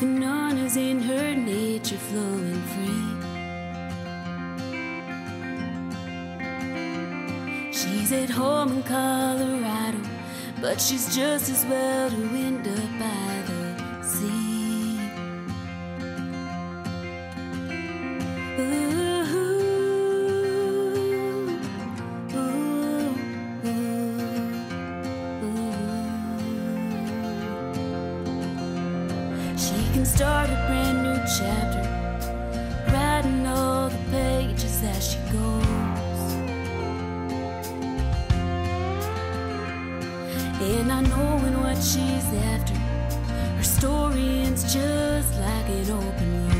with none is in her nature flowing free. She's at home in Colorado, but she's just as well to end up start a brand new chapter, writing all the pages as she goes. And I know when what she's after, her story ends just like an open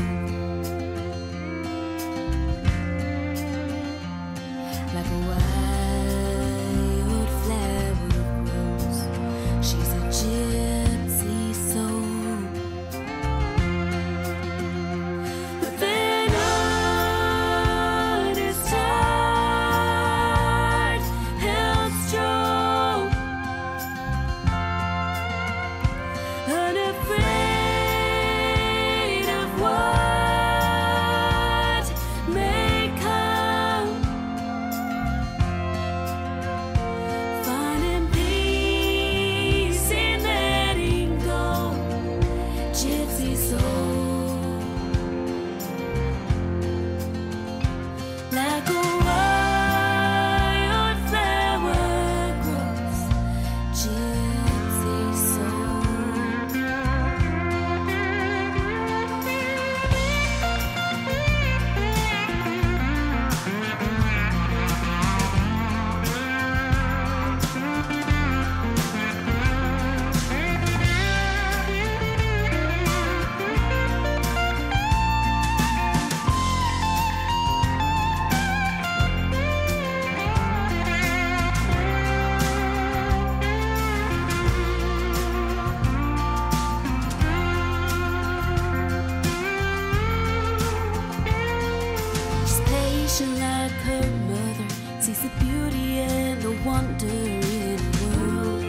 the world.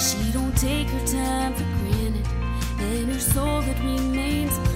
She don't take her time for granted, and her soul that remains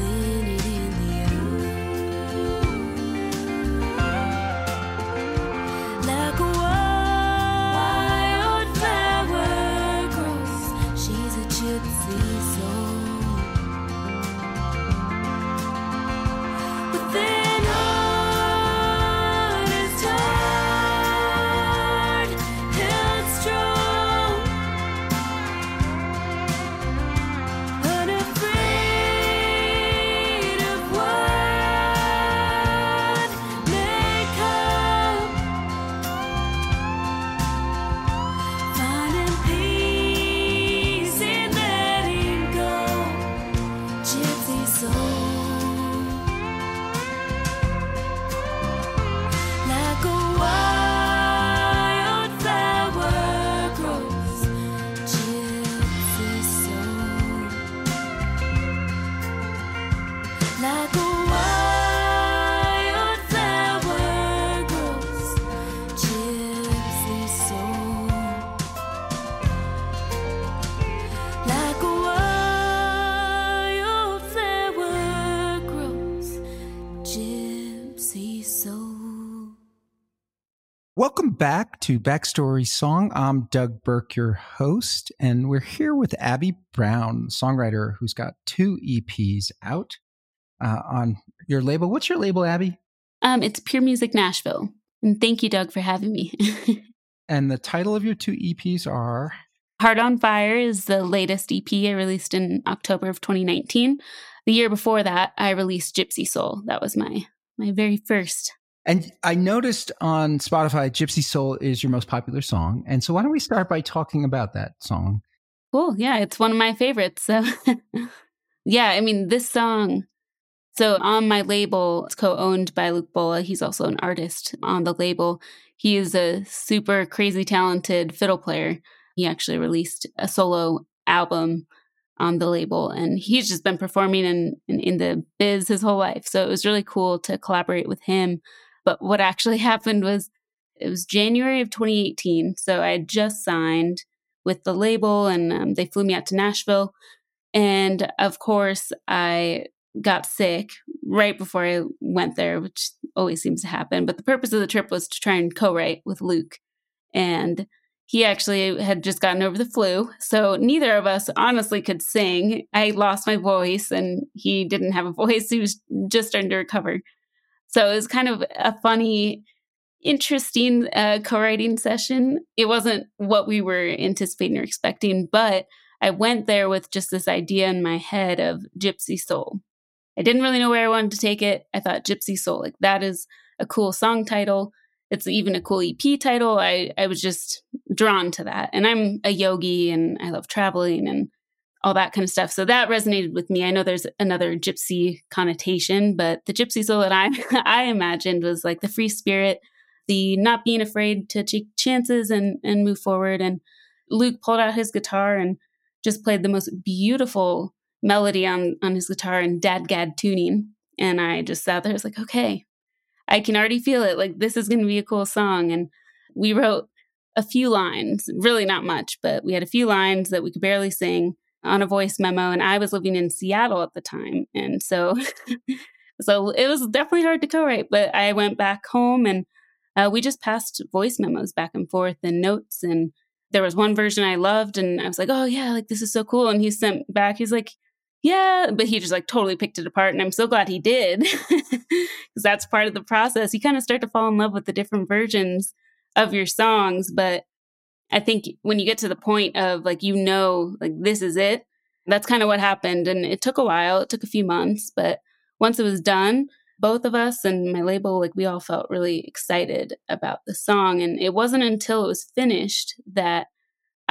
Welcome back to Backstory Song. I'm Doug Burke, your host, and we're here with Abby Brown, songwriter who's got two EPs out uh, on your label. What's your label, Abby? Um, it's Pure Music Nashville. And thank you, Doug, for having me. and the title of your two EPs are Heart on Fire is the latest EP I released in October of 2019. The year before that, I released Gypsy Soul. That was my my very first and I noticed on Spotify, Gypsy Soul is your most popular song. And so why don't we start by talking about that song? Cool. Yeah, it's one of my favorites. So, yeah, I mean, this song. So, on my label, it's co owned by Luke Bulla. He's also an artist on the label. He is a super crazy talented fiddle player. He actually released a solo album on the label and he's just been performing in, in, in the biz his whole life. So, it was really cool to collaborate with him but what actually happened was it was January of 2018. So I had just signed with the label and um, they flew me out to Nashville. And of course, I got sick right before I went there, which always seems to happen. But the purpose of the trip was to try and co write with Luke. And he actually had just gotten over the flu. So neither of us honestly could sing. I lost my voice and he didn't have a voice. He was just starting to recover. So it was kind of a funny, interesting uh, co writing session. It wasn't what we were anticipating or expecting, but I went there with just this idea in my head of Gypsy Soul. I didn't really know where I wanted to take it. I thought Gypsy Soul, like that is a cool song title. It's even a cool EP title. I, I was just drawn to that. And I'm a yogi and I love traveling and all that kind of stuff. So that resonated with me. I know there's another gypsy connotation, but the gypsy soul that I I imagined was like the free spirit, the not being afraid to take chances and and move forward. And Luke pulled out his guitar and just played the most beautiful melody on on his guitar in DADGAD tuning. And I just sat there, I was like, okay, I can already feel it. Like this is gonna be a cool song. And we wrote a few lines, really not much, but we had a few lines that we could barely sing on a voice memo and I was living in Seattle at the time. And so so it was definitely hard to co-write, but I went back home and uh, we just passed voice memos back and forth and notes and there was one version I loved and I was like, "Oh yeah, like this is so cool." And he sent back he's like, "Yeah," but he just like totally picked it apart and I'm so glad he did because that's part of the process. You kind of start to fall in love with the different versions of your songs, but I think when you get to the point of like, you know, like this is it, that's kind of what happened. And it took a while, it took a few months, but once it was done, both of us and my label, like we all felt really excited about the song. And it wasn't until it was finished that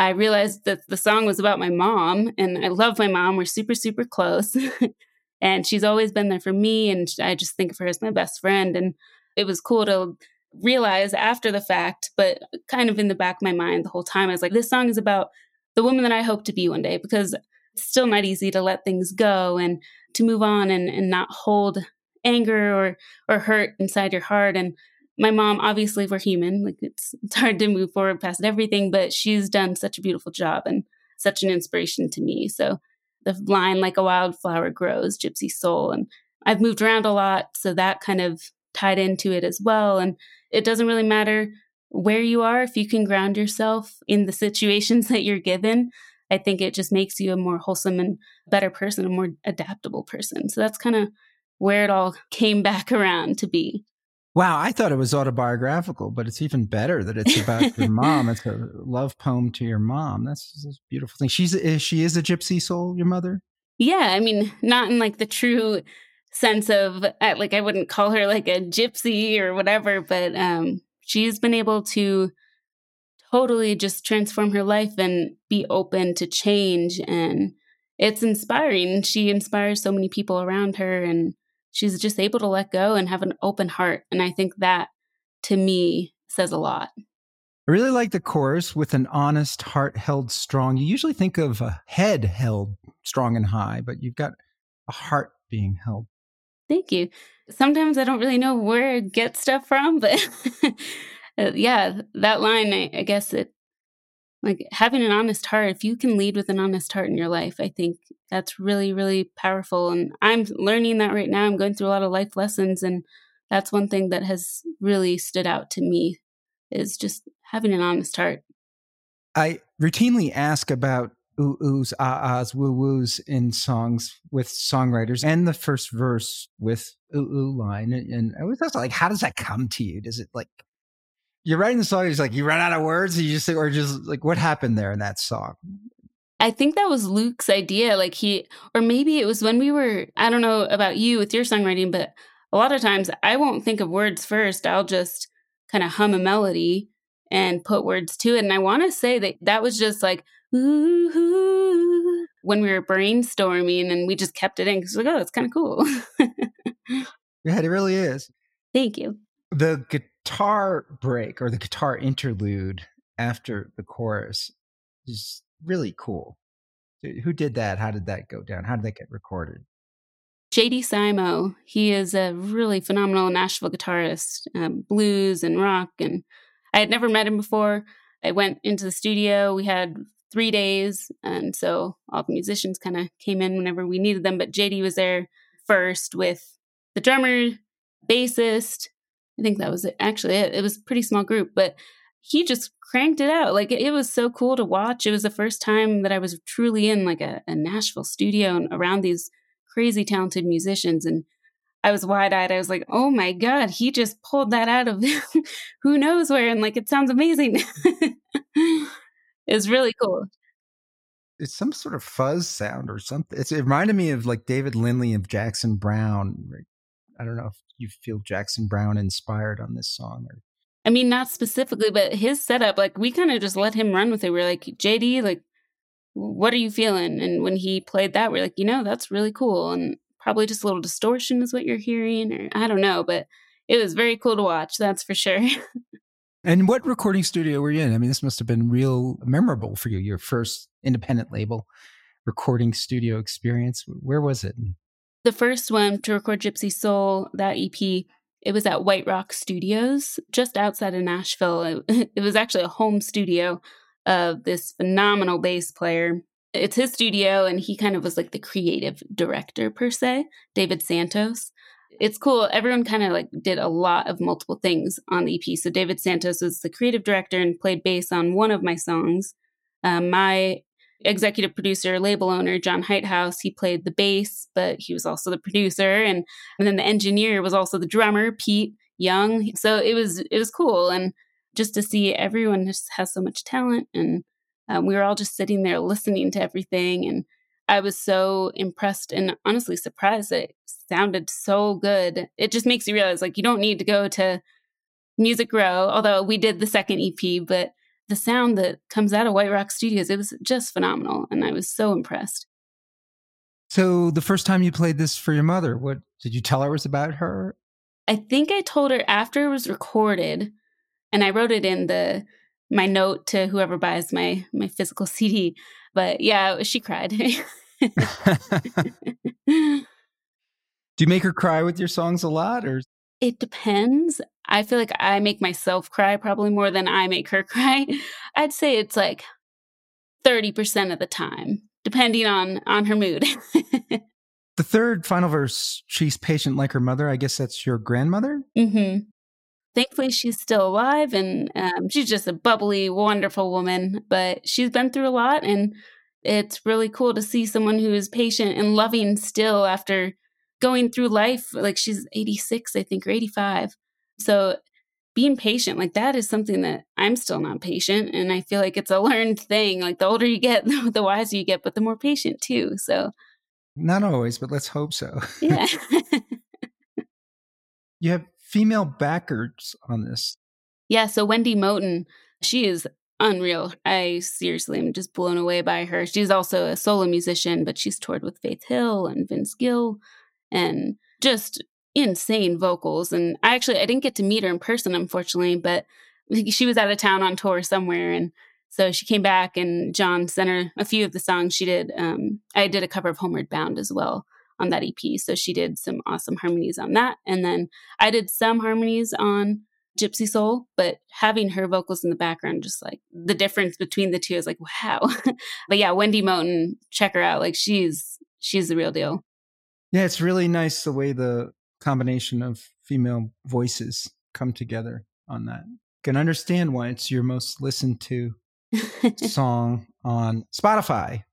I realized that the song was about my mom. And I love my mom. We're super, super close. and she's always been there for me. And I just think of her as my best friend. And it was cool to realize after the fact, but kind of in the back of my mind the whole time. I was like, this song is about the woman that I hope to be one day because it's still not easy to let things go and to move on and, and not hold anger or or hurt inside your heart. And my mom, obviously we're human. Like it's it's hard to move forward past everything, but she's done such a beautiful job and such an inspiration to me. So the line like a wildflower grows, gypsy soul. And I've moved around a lot. So that kind of tied into it as well. And it doesn't really matter where you are if you can ground yourself in the situations that you're given. I think it just makes you a more wholesome and better person, a more adaptable person. So that's kind of where it all came back around to be. Wow, I thought it was autobiographical, but it's even better that it's about your mom. It's a love poem to your mom. That's, that's a beautiful thing. She's is, she is a gypsy soul, your mother. Yeah, I mean, not in like the true sense of uh, like I wouldn't call her like a gypsy or whatever, but um, she's been able to totally just transform her life and be open to change and it's inspiring. She inspires so many people around her and she's just able to let go and have an open heart. And I think that to me says a lot. I really like the chorus with an honest heart held strong. You usually think of a head held strong and high, but you've got a heart being held. Thank you. Sometimes I don't really know where to get stuff from, but uh, yeah, that line, I, I guess it like having an honest heart if you can lead with an honest heart in your life i think that's really really powerful and i'm learning that right now i'm going through a lot of life lessons and that's one thing that has really stood out to me is just having an honest heart. I routinely ask about ooh oohs ah ahs woo woos in songs with songwriters and the first verse with ooh ooh line and i was like how does that come to you? Does it like you're writing the song. It's like you run out of words. You just or just like what happened there in that song. I think that was Luke's idea. Like he, or maybe it was when we were. I don't know about you with your songwriting, but a lot of times I won't think of words first. I'll just kind of hum a melody and put words to it. And I want to say that that was just like ooh, when we were brainstorming, and we just kept it in because like, oh, it's kind of cool. yeah, it really is. Thank you. The guitar break or the guitar interlude after the chorus is really cool. Who did that? How did that go down? How did that get recorded? JD Simo. He is a really phenomenal Nashville guitarist, um, blues and rock. And I had never met him before. I went into the studio. We had three days. And so all the musicians kind of came in whenever we needed them. But JD was there first with the drummer, bassist, I think that was it. Actually, it, it was a pretty small group, but he just cranked it out. Like it, was so cool to watch. It was the first time that I was truly in like a, a Nashville studio and around these crazy talented musicians. And I was wide eyed. I was like, oh my God, he just pulled that out of who knows where. And like, it sounds amazing. it's really cool. It's some sort of fuzz sound or something. It's, it reminded me of like David Lindley of Jackson Browne. I don't know if you feel Jackson Browne inspired on this song or I mean, not specifically, but his setup, like we kind of just let him run with it. We're like, JD, like, what are you feeling? And when he played that, we're like, you know, that's really cool. And probably just a little distortion is what you're hearing, or I don't know, but it was very cool to watch, that's for sure. and what recording studio were you in? I mean, this must have been real memorable for you, your first independent label recording studio experience. Where was it? The first one to record Gypsy Soul, that EP, it was at White Rock Studios, just outside of Nashville. It, it was actually a home studio of this phenomenal bass player. It's his studio, and he kind of was like the creative director, per se, David Santos. It's cool. Everyone kind of like did a lot of multiple things on the EP. So David Santos was the creative director and played bass on one of my songs. Um, my executive producer, label owner, John Heighthouse, he played the bass, but he was also the producer. And, and then the engineer was also the drummer, Pete Young. So it was, it was cool. And just to see everyone just has so much talent. And um, we were all just sitting there listening to everything. And I was so impressed and honestly surprised that it sounded so good. It just makes you realize like you don't need to go to Music Row, although we did the second EP, but the sound that comes out of White Rock Studios, it was just phenomenal. And I was so impressed. So the first time you played this for your mother, what did you tell her it was about her? I think I told her after it was recorded, and I wrote it in the my note to whoever buys my my physical CD. But yeah, she cried. Do you make her cry with your songs a lot or it depends. I feel like I make myself cry probably more than I make her cry. I'd say it's like 30% of the time, depending on on her mood. the third final verse, she's patient like her mother. I guess that's your grandmother? Mhm. Thankfully, she's still alive and um, she's just a bubbly, wonderful woman. But she's been through a lot, and it's really cool to see someone who is patient and loving still after going through life like she's 86 i think or 85 so being patient like that is something that i'm still not patient and i feel like it's a learned thing. Like the older you get the wiser you get but the more patient too so. Not always but let's hope so. Yeah. You have female backers on this. Yeah so wendy moten she is unreal. I seriously am just blown away by her. She's also a solo musician, but she's toured with Faith Hill and Vince Gill and just insane vocals. And I actually I didn't get to meet her in person, unfortunately, but she was out of town on tour somewhere and so she came back and John sent her a few of the songs she did. Um, I did a cover of Homeward Bound as well on that EP. So she did some awesome harmonies on that. And then I did some harmonies on Gypsy Soul, but having her vocals in the background, just like the difference between the two is like, wow. but yeah, Wendy Moten, check her out. Like she's she's the real deal. Yeah, it's really nice the way the combination of female voices come together on that. Can understand why it's your most listened to song on Spotify.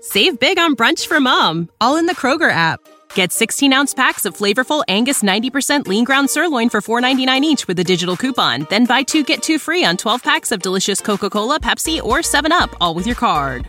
Save big on brunch for mom, all in the Kroger app. Get 16 ounce packs of flavorful Angus 90% lean ground sirloin for $4.99 each with a digital coupon. Then buy two get two free on 12 packs of delicious Coca Cola, Pepsi, or 7UP, all with your card.